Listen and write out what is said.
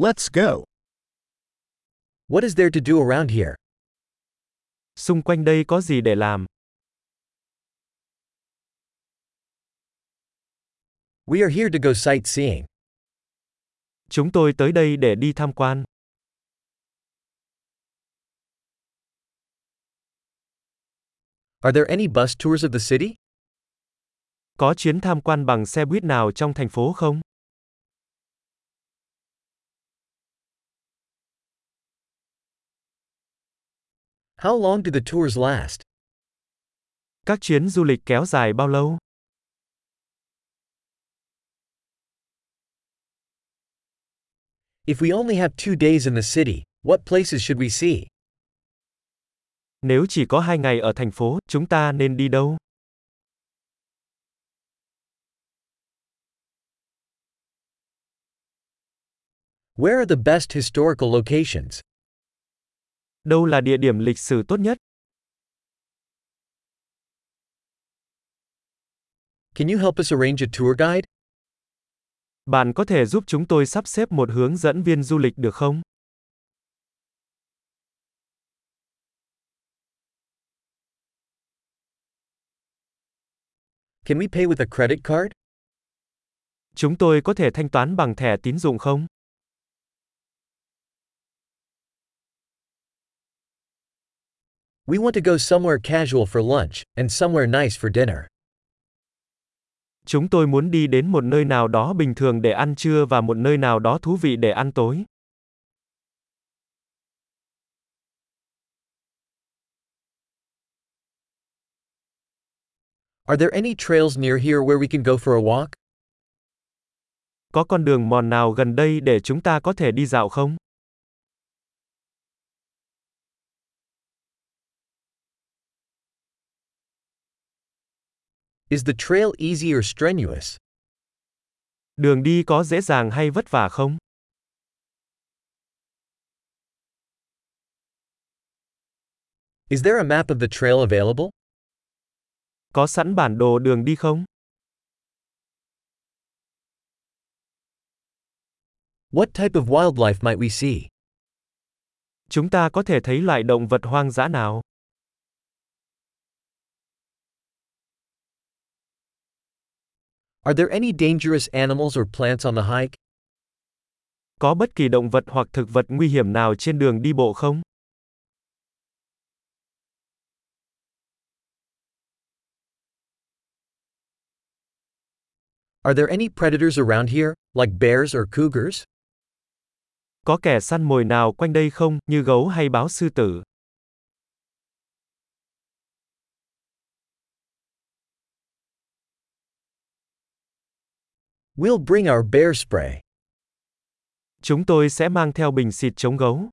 Let's go. What is there to do around here? Xung quanh đây có gì để làm? We are here to go sightseeing. Chúng tôi tới đây để đi tham quan. Are there any bus tours of the city? Có chuyến tham quan bằng xe buýt nào trong thành phố không? How long do the tours last? Các chuyến du lịch kéo dài bao lâu? If we only have two days in the city, what places should we see? Nếu chỉ có hai ngày ở thành phố, chúng ta nên đi đâu? Where are the best historical locations? Đâu là địa điểm lịch sử tốt nhất? Can you help us arrange a tour guide? Bạn có thể giúp chúng tôi sắp xếp một hướng dẫn viên du lịch được không? Can we pay with a credit card? Chúng tôi có thể thanh toán bằng thẻ tín dụng không? We want to go somewhere casual for lunch and somewhere nice for dinner. Chúng tôi muốn đi đến một nơi nào đó bình thường để ăn trưa và một nơi nào đó thú vị để ăn tối. Are there any trails near here where we can go for a walk? Có con đường mòn nào gần đây để chúng ta có thể đi dạo không? Is the trail easy or strenuous? Đường đi có dễ dàng hay vất vả không? Is there a map of the trail available? Có sẵn bản đồ đường đi không? What type of wildlife might we see? Chúng ta có thể thấy loại động vật hoang dã nào? Are there any dangerous animals or plants on the hike? Có bất kỳ động vật hoặc thực vật nguy hiểm nào trên đường đi bộ không? Are there any predators around here, like bears or cougars? Có kẻ săn mồi nào quanh đây không, như gấu hay báo sư tử? We'll bring our bear spray. Chúng tôi sẽ mang theo bình xịt chống gấu.